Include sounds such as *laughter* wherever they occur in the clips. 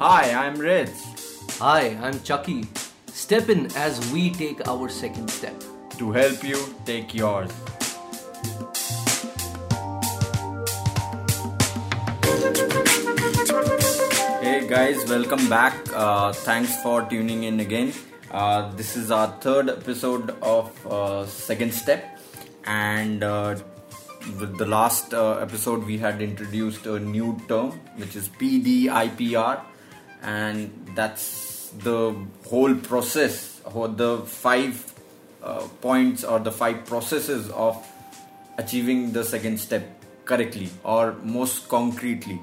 Hi, I'm Rich. Hi, I'm Chucky. Step in as we take our second step. To help you take yours. Hey guys, welcome back. Uh, thanks for tuning in again. Uh, this is our third episode of uh, Second Step, and uh, with the last uh, episode, we had introduced a new term which is PDIPR, and that's the whole process, or the five uh, points or the five processes of achieving the second step correctly or most concretely.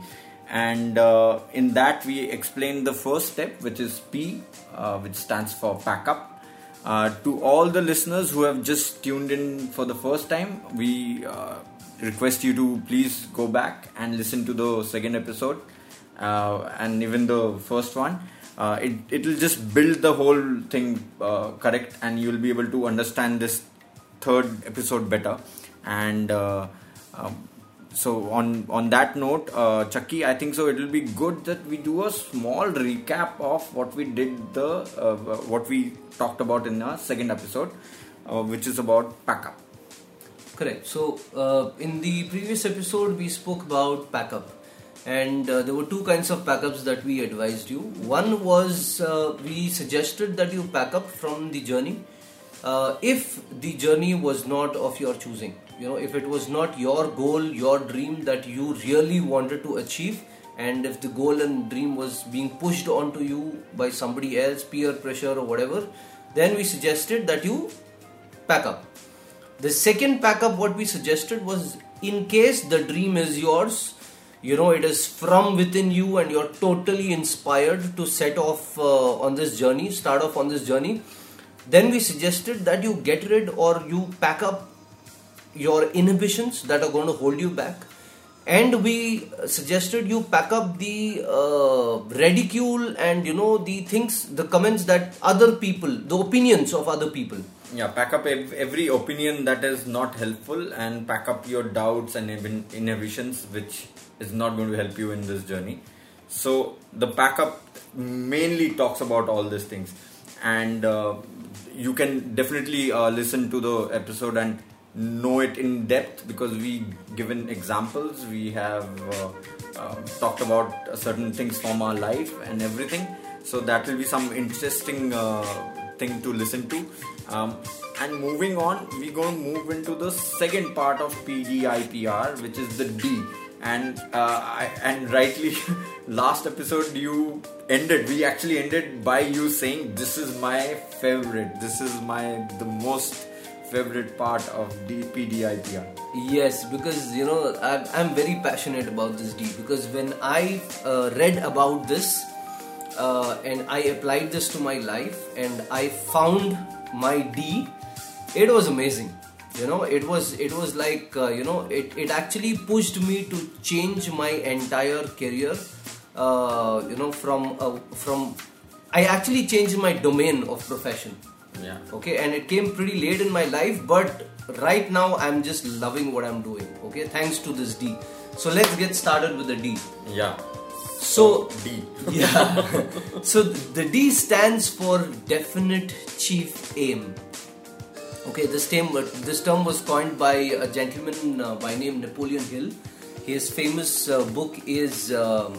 And uh, in that we explain the first step which is p uh, which stands for pack up uh, to all the listeners who have just tuned in for the first time we uh, request you to please go back and listen to the second episode uh, and even the first one uh, it it'll just build the whole thing correct and you'll be able to understand this third episode better. And uh, um, so on on that note uh, chucky i think so it will be good that we do a small recap of what we did the uh, what we talked about in our second episode uh, which is about pack up. Correct. So, uh, in the previous episode, we spoke about backup, and uh, there were two kinds of backups that we advised you. One was uh, we suggested that you pack up from the journey uh, if the journey was not of your choosing. You know, if it was not your goal, your dream that you really wanted to achieve, and if the goal and dream was being pushed onto you by somebody else, peer pressure or whatever, then we suggested that you pack up. The second pack up, what we suggested was in case the dream is yours, you know, it is from within you and you're totally inspired to set off uh, on this journey, start off on this journey, then we suggested that you get rid or you pack up your inhibitions that are going to hold you back. And we suggested you pack up the uh, ridicule and you know the things, the comments that other people, the opinions of other people. yeah pack up ev- every opinion that is not helpful and pack up your doubts and inhibitions which is not going to help you in this journey so the backup mainly talks about all these things and uh, you can definitely uh, listen to the episode and know it in depth because we given examples we have uh, uh, talked about certain things from our life and everything so that will be some interesting uh, thing to listen to. Um, and moving on, we're going to move into the second part of PDIPR, which is the D. And uh, I, and rightly, *laughs* last episode you ended. We actually ended by you saying, "This is my favorite. This is my the most favorite part of D, PDIPR." Yes, because you know I'm, I'm very passionate about this D because when I uh, read about this uh, and I applied this to my life and I found my D, it was amazing. You know, it was it was like uh, you know it it actually pushed me to change my entire career. Uh, you know, from uh, from I actually changed my domain of profession Yeah. okay and it came pretty late in my life but right now i'm just loving what i'm doing okay thanks to this d so let's get started with the d Yeah. so D. *laughs* yeah so the d stands for definite chief aim okay this term this term was coined by a gentleman uh, by name napoleon hill his famous uh, book is um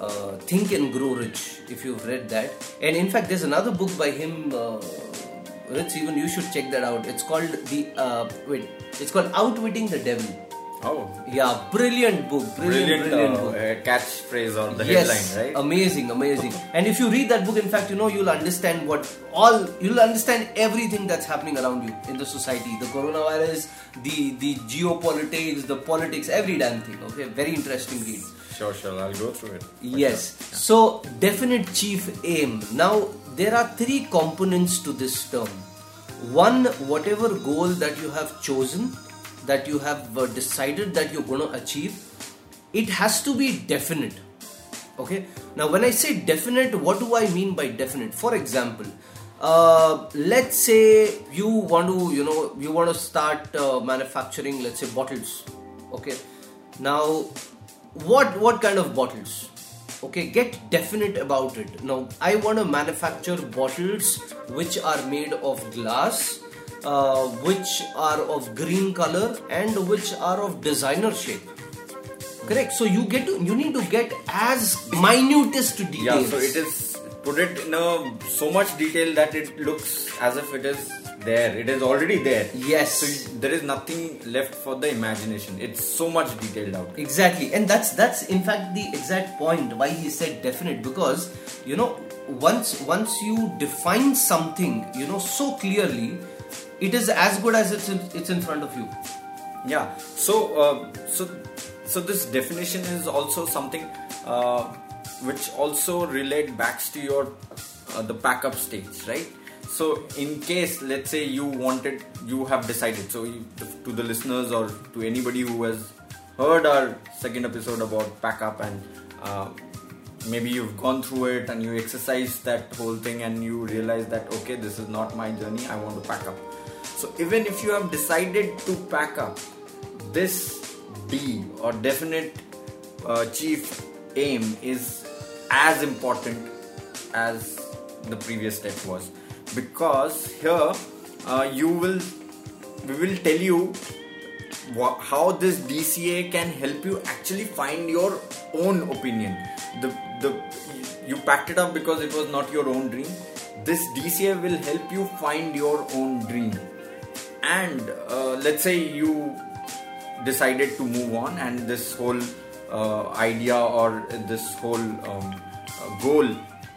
uh, think and grow rich if you've read that and in fact there's another book by him uh, Rich, even you should check that out. It's called the uh, wait. It's called Outwitting the Devil. Oh. Yeah, brilliant book. Brilliant, Brilliant, brilliant uh, book. uh, catchphrase or the yes, headline, right? amazing, amazing. And if you read that book, in fact, you know you'll understand what all you'll understand everything that's happening around you in the society, the coronavirus, the the geopolitics, the politics, every damn thing. Okay, very interesting read. Sure, sure. I'll go through it. Yes. So, definite chief aim. Now, there are three components to this term. One, whatever goal that you have chosen, that you have uh, decided that you're going to achieve, it has to be definite. Okay. Now, when I say definite, what do I mean by definite? For example, uh, let's say you want to, you know, you want to start uh, manufacturing, let's say bottles. Okay. Now, what what kind of bottles okay get definite about it now i want to manufacture bottles which are made of glass uh, which are of green color and which are of designer shape correct so you get to you need to get as minutest Yeah, so it is put it in a so much detail that it looks as if it is there. It is already there. yes So there is nothing left for the imagination. It's so much detailed out. exactly and that's that's in fact the exact point why he said definite because you know once once you define something you know so clearly it is as good as it's in, it's in front of you Yeah. So uh, so so this definition is also something uh, which also relate backs to your uh, the backup stage, right? So in case let's say you wanted you have decided so you, to the listeners or to anybody who has heard our second episode about backup and uh, maybe you've gone through it and you exercise that whole thing and you realize that okay this is not my journey i want to pack up so even if you have decided to pack up this d or definite uh, chief aim is as important as the previous step was because here uh, you will we will tell you wha- how this DCA can help you actually find your own opinion. The the you packed it up because it was not your own dream. This DCA will help you find your own dream. And uh, let's say you decided to move on, and this whole uh, idea or this whole um, goal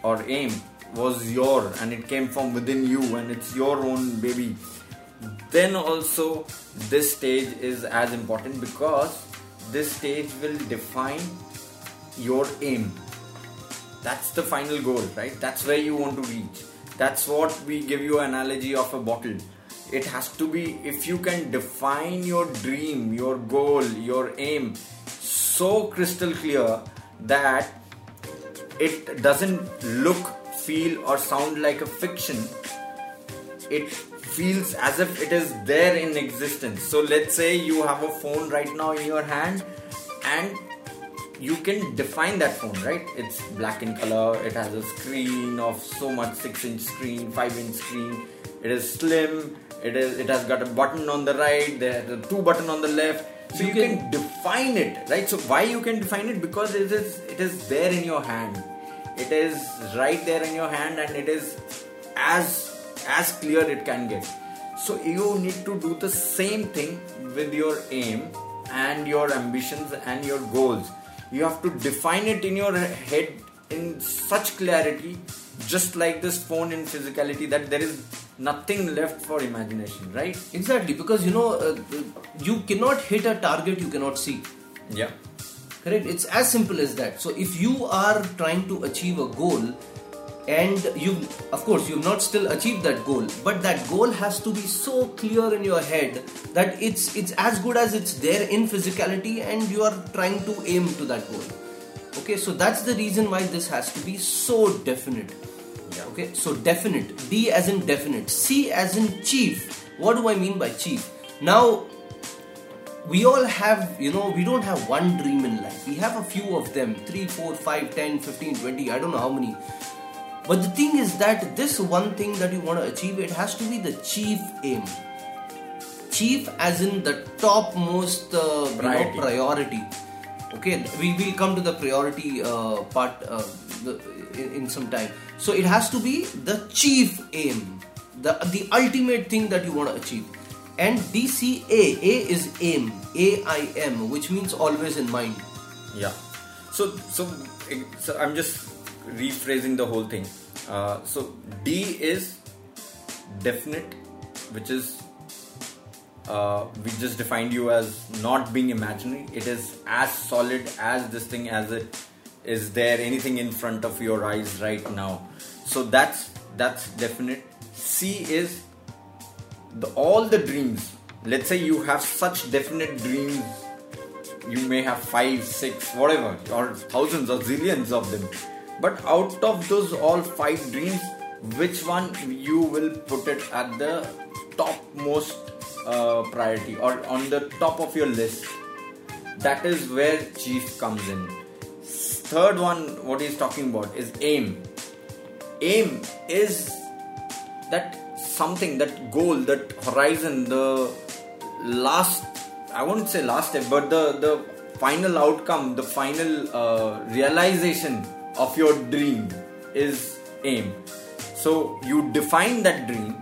or aim was your, and it came from within you, and it's your own baby then also this stage is as important because this stage will define your aim. That's the final goal right? That's where you want to reach. That's what we give you analogy of a bottle. It has to be if you can define your dream your goal your aim so crystal clear that it doesn't look feel or sound like a fiction it feels as if it is there in existence. So let's say you have a phone right now in your hand and you can define that phone, right? It's black in color, it has a screen of so much 6 inch screen, 5 inch screen, it is slim, it is it has got a button on the right, there are two button on the left. So you, You can, can- define it, right? So why you can define it? Because it is it is there in your hand. It is right there in your hand and it is as as clear it can get so you need to do the same thing with your aim and your ambitions and your goals you have to define it in your head in such clarity just like this phone in physicality that there is nothing left for imagination right? Exactly because you know uh, you cannot hit a target you cannot see. Yeah. Correct? It's as simple as that. So if you are trying to achieve a goal and you of course you've not still achieved that goal. But that goal has to be so clear in your head that it's it's as good as it's there in physicality and you are trying to aim to that goal. Okay so that's the reason why this has to be so definite. Yeah. okay so definite. D as in definite. C as in chief. What do i mean by chief? Now we all have you know we don't have one dream in life. We have a few of them. 3 4 5 10 15 20 i don't know how many but the thing is that this one thing that you want to achieve it has to be the chief aim. Chief as in the topmost uh, you know, Priority. priority. Okay we will come to the priority uh, part uh, the, in, in some time. So it has to be the chief aim. The the ultimate thing that you want to achieve. And dca a is aim. A i m which means always in mind. Yeah. So so so i'm just rephrasing the whole thing. Uh, so d is definite which is uh, we just defined you as not being imaginary. It is as solid as this thing as it is there anything in front of your eyes right now. So that's that's definite. C is the, all the dreams. Let's say you have such definite dreams you may have five six whatever or thousands or zillions of them but out of those all five dreams which one you will put it at the topmost uh, priority or on the top of your list that is where chief comes in third one, what he's talking about is aim. Aim is that something, that goal, that horizon, the last, I won't say last step, but the, the final outcome, the final uh, realization of your dream is aim. So you define that dream,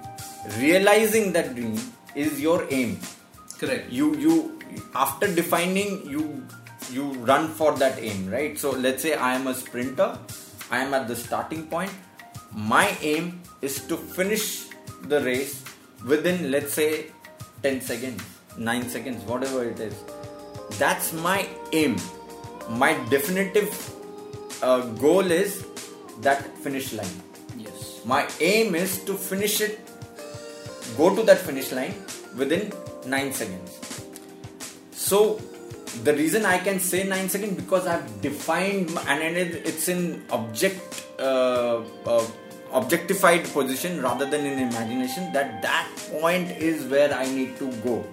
realizing that dream is your aim. Correct. You you after defining you you run for that aim, right? So let's say I am a sprinter, I am at the starting point. My aim is to finish the race within let's say 10 seconds, 9 seconds, whatever it is. That's my aim. My definitive uh, goal is that finish line. Yes. My aim is to finish it, go to that finish line within 9 seconds. So, the reason I can say 9 seconds because I've defined and it's in object uh, uh, objectified position rather than in imagination that that point is where I need to go.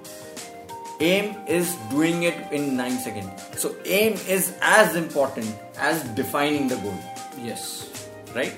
Aim is doing it in 9 seconds. So, aim is as important as defining the goal, Yes. right?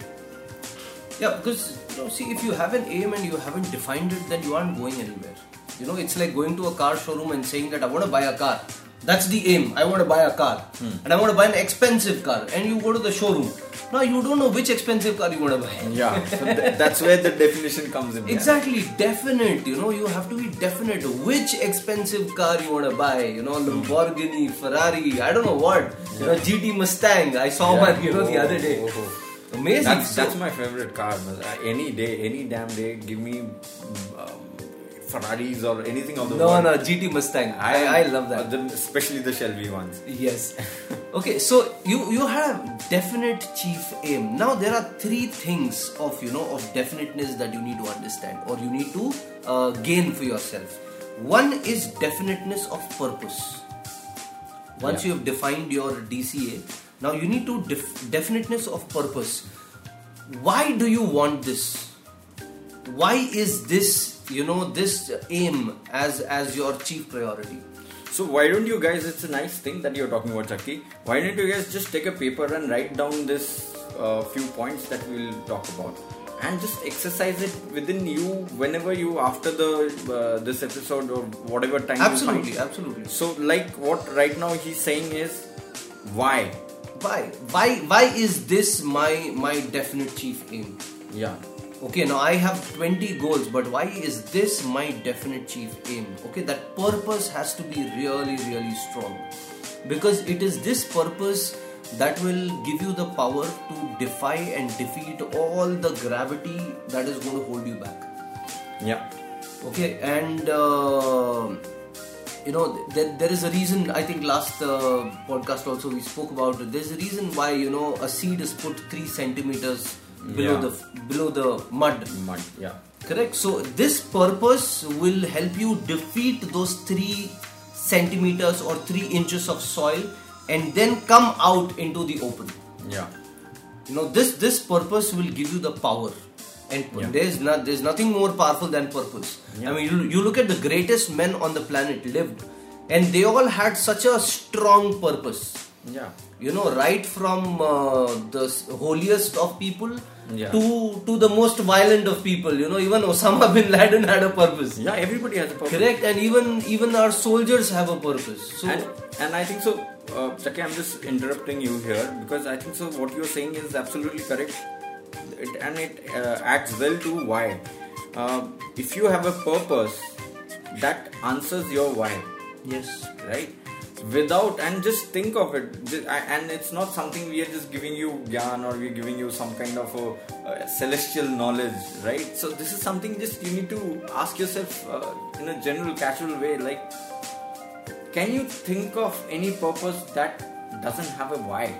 Yeah, because you know, see, if you have an aim and you haven't defined it, then you aren't going anywhere. You know, it's like going to a car showroom and saying that I want to buy a car. That's the aim. I want to buy a car, and I want to buy an expensive car. And you go to the showroom. Now you don't know which expensive car you want to buy. Yeah, so th- that's where the definition comes in. yeah. Exactly, definite. You know, you have to be definite which expensive car you want to buy. You know, Lamborghini, Ferrari, I don't know what. You know, GT Mustang. I saw Yeah. one. You know, the Oh, other day. oh, oh. Amazing. That's So- that's my favorite car. uh, Any day, any damn day, give me um, Ferraris or anything of the no, world. no, GT Mustang. I, I love that. Uh, the- especially the Shelby ones. Yes. *laughs* Okay, so you you have definite chief aim. Now there are three things of you know of definiteness that you need to understand or you need to uh, gain for yourself. One is definiteness of purpose. Once Yeah. you have defined your DCA, now you need to def- definiteness of purpose. Why do you want this? Why is this you know this aim as as your chief priority? So why don't you guys? It's a nice thing that you're talking about, Chucky. Why don't you guys just take a paper and write down this uh, few points that we'll talk about, and just exercise it within you whenever you after the uh, this episode or whatever time. Absolutely, absolutely. So like what right now he's saying is why? why why why is this my my definite chief aim Yeah. Okay now i have 20 goals but why is this my definite chief aim? Okay that purpose has to be really really strong. Because it is this purpose that will give you the power to defy and defeat all the gravity that is going to hold you back. Yeah. okay and uh, you know there, there is a reason i think last uh, podcast also we spoke about it there's a reason why you know a seed is put 3 centimeters below Yeah. the below the mud Mud. Yeah. correct so this purpose will help you defeat those 3 centimeters or 3 inches of soil and then come out into the open Yeah. you know this this purpose will give you the power and Yeah. there's not there's nothing more powerful than purpose Yeah. i mean you, you look at the greatest men on the planet lived and they all had such a strong purpose Yeah. you know right from uh, the holiest of people Yeah. to to the most violent of people you know even osama bin laden had a purpose Yeah. Everybody has a purpose. correct and even even our soldiers have a purpose so and and I think so. Uh, Chucky, I'm just interrupting you here because I think so. What you're saying is absolutely correct, it, and it uh, adds well to why. Uh, if you have a purpose that answers your why, yes right? Without and just think of it, and it's not something we are just giving you gyan or we're giving you some kind of a, uh celestial knowledge, right? So this is something just you need to ask yourself uh, in a general, casual way, like, can you think of any purpose that doesn't have a why?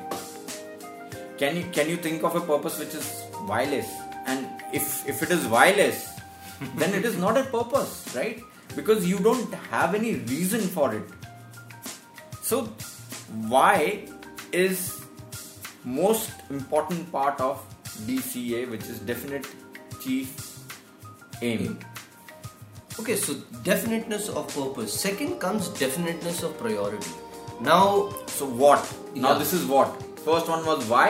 Can you can you think of a purpose which is wireless? And if if it is wireless, *laughs* then it is not a purpose, right? Because you don't have any reason for it. So why is most important part of DCA, which is definite chief aim. Okay, so definiteness of purpose. Second comes definiteness of priority. Now, So what? Now Yeah. this is what. first one was why.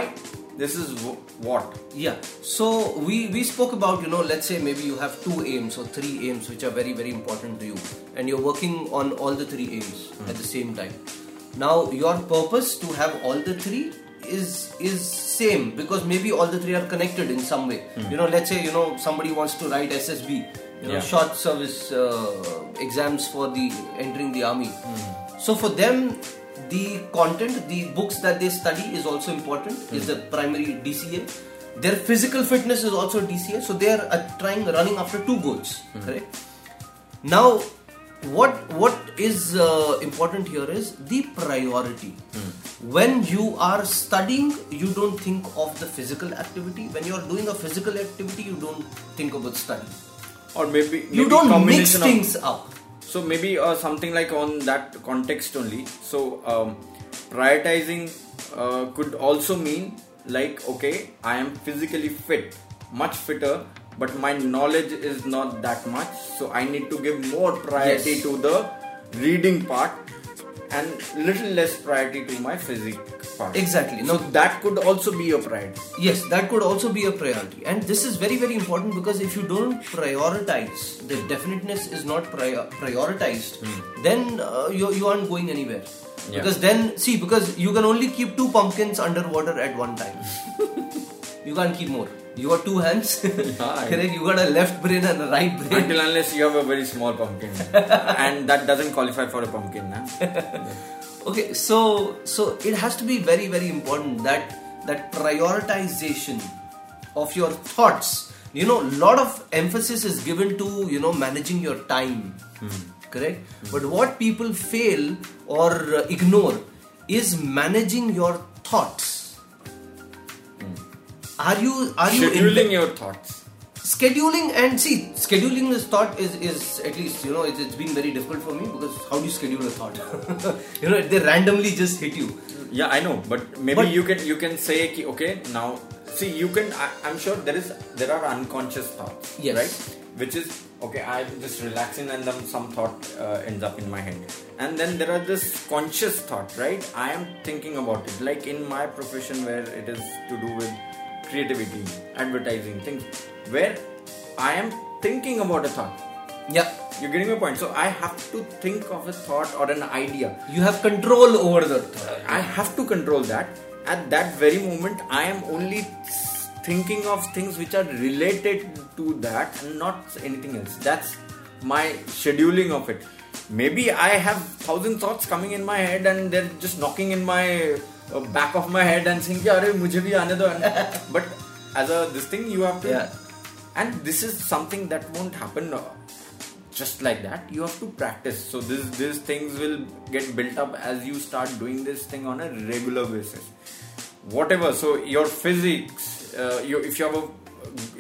This is w- what. Yeah. So we we spoke about you know let's say maybe you have two aims or three aims which are very very important to you, and you're working on all the three aims at the same time. Now your purpose to have all the three is is same because maybe all the three are connected in some way. You know, let's say you know somebody wants to write SSB, you know, Yeah. short service uh, exams for the entering the army. So for them, the content, the books that they study is also important. Is the primary DCA. Their physical fitness is also DCA. So they are uh, trying running after two goals. Correct. Now, what what is uh, important here is the priority. When you are studying, you don't think of the physical activity. When you are doing a physical activity, you don't think about study Or maybe, maybe You don't mix of- things up. So maybe uh, something like on that context only. So um, prioritizing uh, could also mean like okay, I am physically fit, much fitter, but my knowledge is not that much. So I need to give more priority Yes. to the reading part and little less priority to my physics part. Exactly. So that could also be a priority. Yes, that could also be a priority. And this is very, very important because if you don't prioritize, the definiteness is not prior- prioritized, then uh, you, you aren't going anywhere. Yeah. Because then, see, because you can only keep two pumpkins underwater at one time. *laughs* you can't keep more. You got two hands, *laughs* correct? You got a left brain and a right brain. Until unless you have a very small pumpkin, *laughs* and that doesn't qualify for a pumpkin, nah? *laughs* okay so so it has to be very very important that that prioritization of your thoughts. You know a lot of emphasis is given to you know managing your time. Hmm. Correct? But what people fail or ignore is managing your thoughts are you are you Scheduling your thoughts. scheduling and see scheduling this thought is is at least you know it's, it's been very difficult for me because how do you schedule a thought? *laughs* You know they randomly just hit you. Yeah, I know, but maybe But- you can you can say ki, okay now see you can I, I'm sure there is there are unconscious thoughts Yes. right? Which is okay I'm just relaxing and then some thought uh, ends up in my head. And then there are this conscious thought right? I am thinking about it. Like in my profession where it is to do with creativity advertising things where I am thinking about a thought yeah you're getting my point so I have to think of a thought or an idea you have control over the thought I have to control that. At that very moment, I am only thinking of things which are related to that and not anything else. That's my scheduling of it. Maybe I have thousand thoughts coming in my head and they're just knocking in my uh, back of my head and saying, "Arey, mujhe bhi aane do." but as a this thing, you have to, Yeah. and this is something that won't happen. Just like that you have to practice so this these things will get built up as you start doing this thing on a regular basis whatever so your physics uh, you, if you have a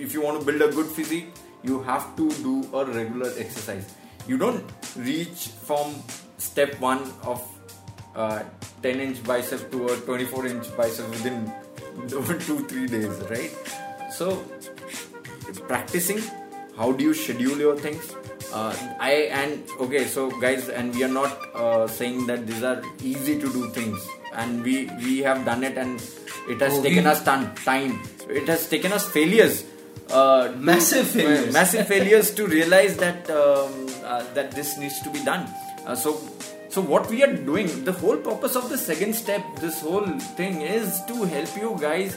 if you want to build a good physique you have to do a regular exercise you don't reach from step one of uh, 10 inch bicep to a 24 inch bicep within *laughs* two three days right? So practicing how do you schedule your things? Uh, i and okay so guys and we are not uh, saying that these are easy to do things. And we we have done it and it has Oh, taken we- us ton, time. It has taken us failures. Uh, Massive failures. massive failures to realize that um, uh, that this needs to be done. Uh, so so what we are doing the whole purpose of the second step this whole thing is to help you guys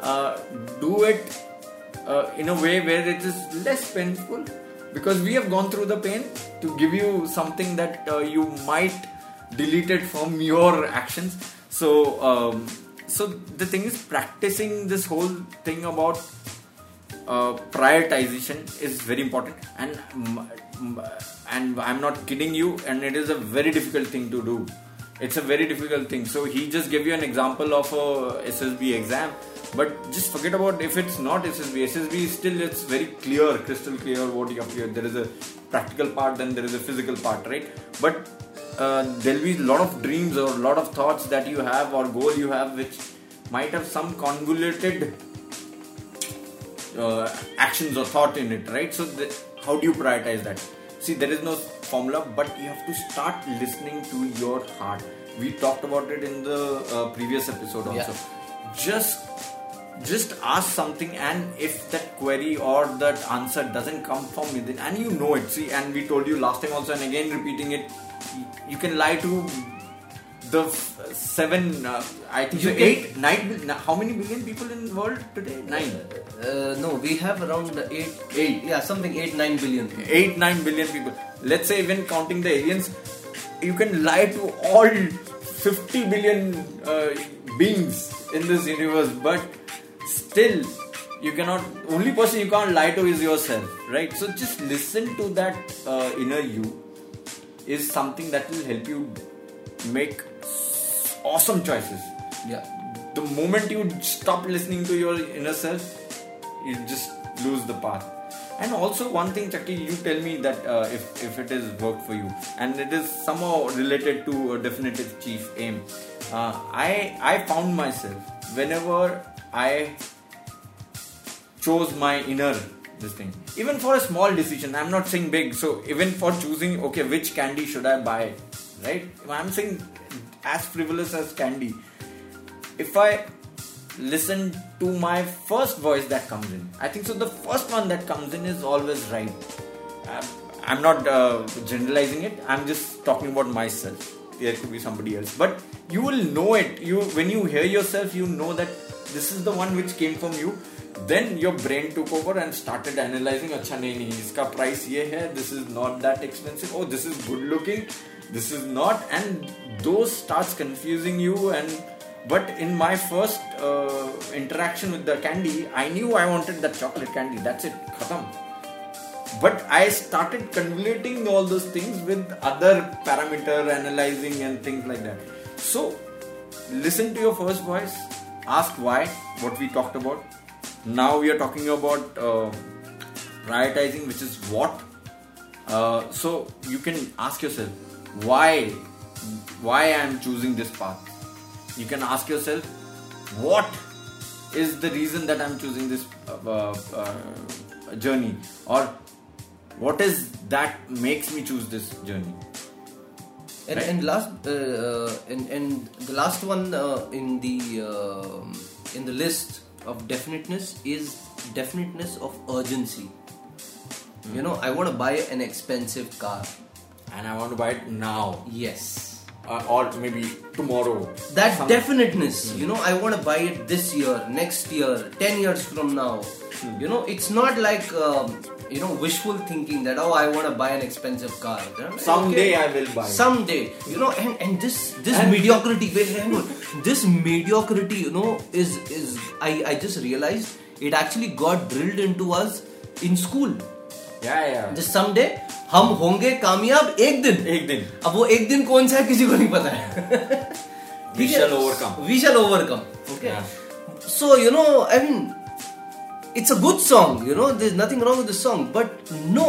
uh, do it uh, in a way where it is less painful. Because we have gone through the pain to give you something that uh, you might delete it from your actions. So um, so the thing is practicing this whole thing about uh, prioritization is very important. And mm, mm, and I'm not kidding you and it is a very difficult thing to do. It's a very difficult thing. So he just gave you an example of a SSB exam. But just forget about if it's not SSB SSB is still it's very clear crystal clear what you have to there is a practical part then there is a physical part right? But uh, there'll be a lot of dreams or a lot of thoughts that you have or goal you have which might have some convoluted uh, actions or thought in it, right? So, the, how do you prioritize that? See, there is no formula, but you have to start listening to your heart. We talked about it in the uh, previous episode also. Yeah. just just ask something and if that query or that answer doesn't come from within and you know it see and we told you last time also and again repeating it you can lie to the f- seven uh, i think You so can- eight nine how many billion people in the world today nine Uh, no, we have around eight, eight, yeah, something eight, nine billion. People. 8 9 billion people let's say even counting the aliens you can lie to all 50 billion uh, beings in this universe but still you cannot only person you can't lie to is yourself right so just listen to that uh, inner you is something that will help you make s- awesome choices Yeah. the moment you stop listening to your inner self, you just lose the path. And also one thing, Chucky, you tell me that uh, if if it is work for you, and it is somehow related to a definitive chief aim. Uh, I I found myself whenever I chose my inner this thing even for a small decision i'm not saying big so even for choosing okay which candy should i buy right i'm saying as frivolous as candy if i listen to my first voice that comes in i think so the first one that comes in is always right i'm, I'm not uh, generalizing it i'm just talking about myself there could be somebody else but you will know it you when you hear yourself you know that this is the one which came from you then your brain took over and started analyzing अच्छा नहीं नहीं इसका price ये है this is not that expensive oh this is good looking this is not and those starts confusing you and but in my first uh, interaction with the candy I knew I wanted that chocolate candy that's it khatam but I started convoluting all those things with other parameter analyzing and things like that. So listen to your first voice, ask why, what we talked about. Now we are talking about uh, prioritizing, which is what. Uh, so you can ask yourself why, why I am choosing this path. You can ask yourself what is the reason that I'm choosing this uh, uh, journey or what is that makes me choose this journey And, Right. and last uh, uh, and, and the last one uh, in the um in the list of definiteness is definiteness of urgency. You know, I want to buy an expensive car. And I want to buy it now Yes. uh, or maybe tomorrow. That definiteness, you know, I want to buy it this year, next year, 10 years from now. You know, it's not like, um, you know, wishful thinking that, oh, I want to buy an expensive car. Someday okay. I will buy. Someday, you know, and, and this this And- mediocrity, wait, hang on. this mediocrity, you know, is is I I just realized it actually got drilled into us in school. जो someday हम होंगे कामयाब एक दिन। एक दिन। अब वो एक दिन कौन सा है किसी को नहीं पता है। We overcome we overcome okay so you know I mean it's a good song you know there nothing wrong with this song but no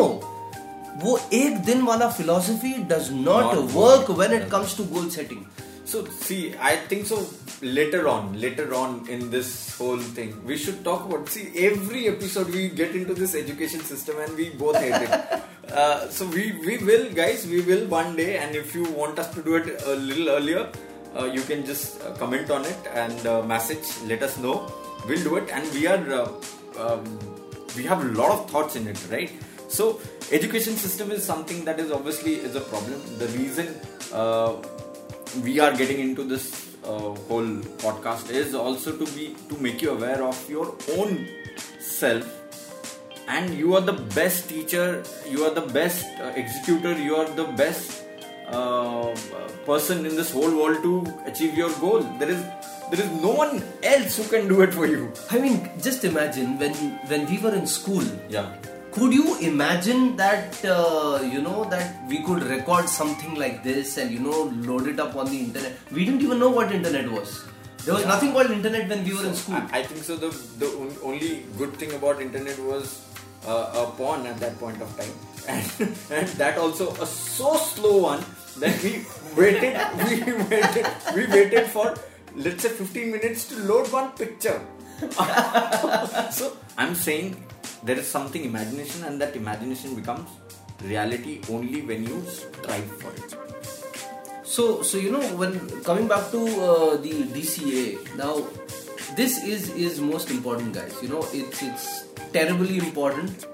वो एक दिन वाला philosophy does not work when it comes to goal setting So see, I think so. Later on, later on in this whole thing, we should talk about. See, every episode we get into this education system, and we both hate it. *laughs* uh, so we we will, guys, we will one day. And if you want us to do it a little earlier, uh, you can just uh, comment on it and uh, message. Let us know. We'll do it, and we are. Uh, um, we have a lot of thoughts in it, right? So education system is something that is obviously is a problem. The reason. Uh, we are getting into this uh, whole podcast is also to be to make you aware of your own self. And you are the best teacher you are the best uh, executor you are the best uh, person in this whole world to achieve your goal. There is there is no one else who can do it for you. I mean just imagine when when we were in school. Yeah could you imagine that uh, you know that we could record something like this and you know load it up on the internet we didn't even know what internet was there was Yeah. nothing called internet when we were in school I, I think so. The the on- only good thing about internet was uh, a porn at that point of time, *laughs* and, and that also a so slow one that we *laughs* waited. We *laughs* waited. We waited for let's say 15 minutes to load one picture. so I'm saying there is something imagination, and that imagination becomes reality only when you strive for it. So, so you know, when coming back to uh, the DCA, now this is is most important guys. You know it's it's terribly important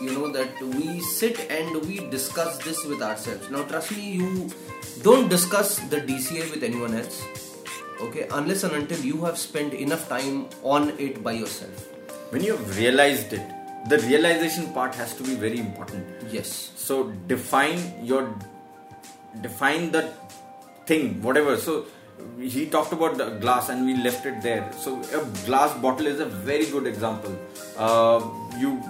you know that we sit and we discuss this with ourselves. Now trust me you don't discuss the dca with anyone else okay unless and until you have spent enough time on it by yourself. When you've realized it the realization part has to be very important. Yes. So define your define the thing whatever. So he talked about the glass and we left it there. So a glass bottle is a very good example. Uh, you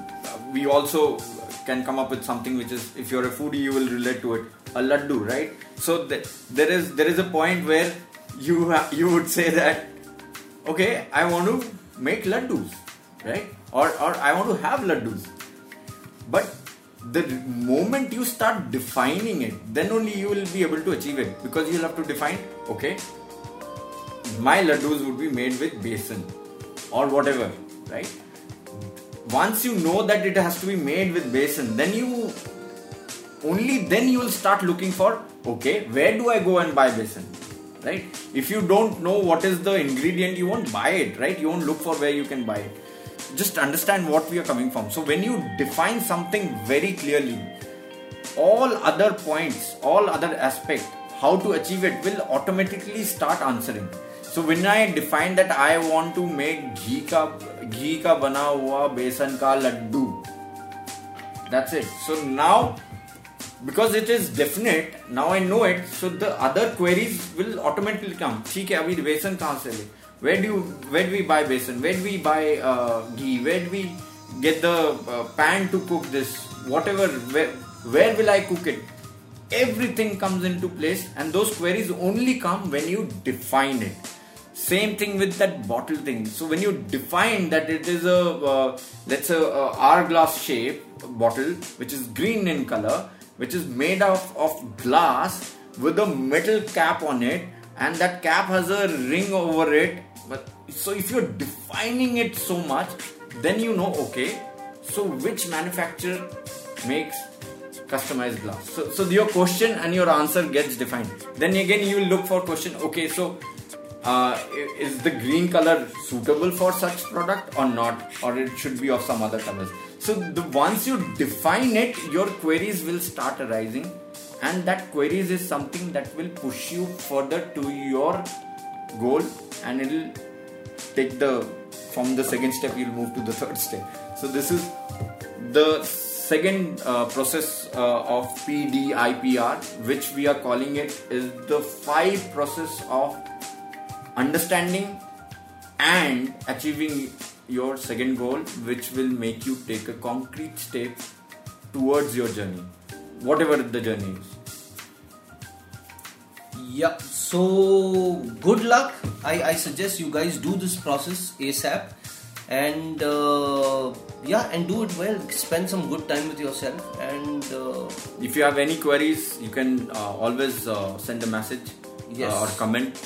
we also can come up with something which is if you're a foodie you will relate to it. A laddu right? So th- there is there is a point where you ha- you would say that okay i want to make laddus right or or i want to have laddus. But the moment you start defining it then only you will be able to achieve it. Because you'll have to define okay my laddus would be made with besan or whatever right? Once you know that it has to be made with besan then you only then you will start looking for okay where do i go and buy besan right? If you don't know what is the ingredient you won't buy it right? You won't look for where you can buy it just understand what we are coming from so when you define something very clearly all other points all other aspect how to achieve it will automatically start answering so when i define that i want to make ghee ka ghee ka bana hua besan ka laddu that's it so now because it is definite now i know it so the other queries will automatically come ठीक है अभी बेसन कहाँ से ले Where do you where do we buy besan where do we buy uh, ghee? Where do we get the uh, pan to cook this? Whatever where, where will i cook it? Everything comes into place and those queries only come when you define it. Same thing with that bottle thing. So when you define that it is a uh, let's say hourglass shape bottle which is green in color which is made of, of glass with a metal cap on it and that cap has a ring over it but so if you're defining it so much then you know okay so which manufacturer makes customized glass? So, so your question and your answer gets defined. Then again you will look for question okay so uh, is the green color suitable for such product or not? Or it should be of some other colors. So the once you define it your queries will start arising. And that queries is something that will push you further to your goal and it'll take the from the second step you'll move to the third step. So this is the second uh, process uh, of pdipr which we are calling it is the five process of understanding and achieving your second goal which will make you take a concrete step towards your journey whatever the journey is yeah so good luck. I, I suggest you guys do this process asap and uh, yeah and do it well. Spend some good time with yourself. And uh, if you have any queries you can uh, always uh, send a message Yes. uh, or comment.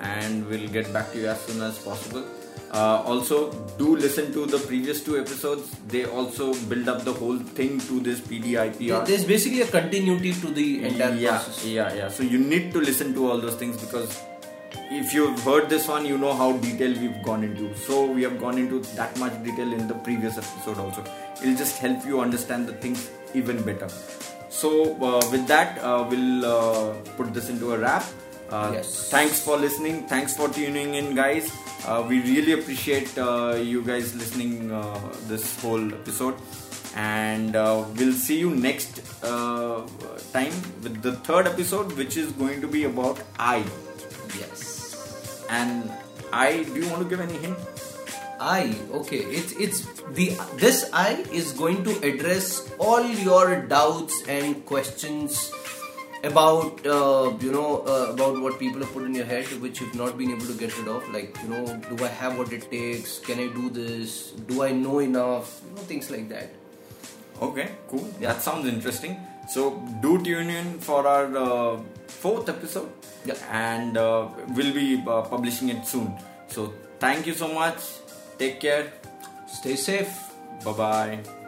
And we'll get back to you as soon as possible uh, also do listen to the previous two episodes they also build up the whole thing to this pdipr there's basically a continuity to the entire yeah, process Yeah, yeah. So you need to listen to all those things because if you've heard this one, you know how detailed we've gone into. So we have gone into that much detail in the previous episode also. It'll just help you understand the things even better. So uh, with that, uh, we'll uh, put this into a wrap. Uh, Yes. Thanks for listening. Thanks for tuning in, guys. Uh, we really appreciate uh, you guys listening uh, this whole episode, and uh, we'll see you next uh, time with the third episode, which is going to be about I. yes And I, do you want to give any hint? I okay it's it's the this I is going to address all your doubts and questions about uh, you know uh, about what people have put in your head which you've not been able to get rid of like you know do I have what it takes can I do this do I know enough you know things like that Okay, cool. That sounds interesting. So do tune in for our uh, fourth episode, Yeah. and uh, we'll be uh, publishing it soon. So thank you so much. Take care. stay safe Bye bye.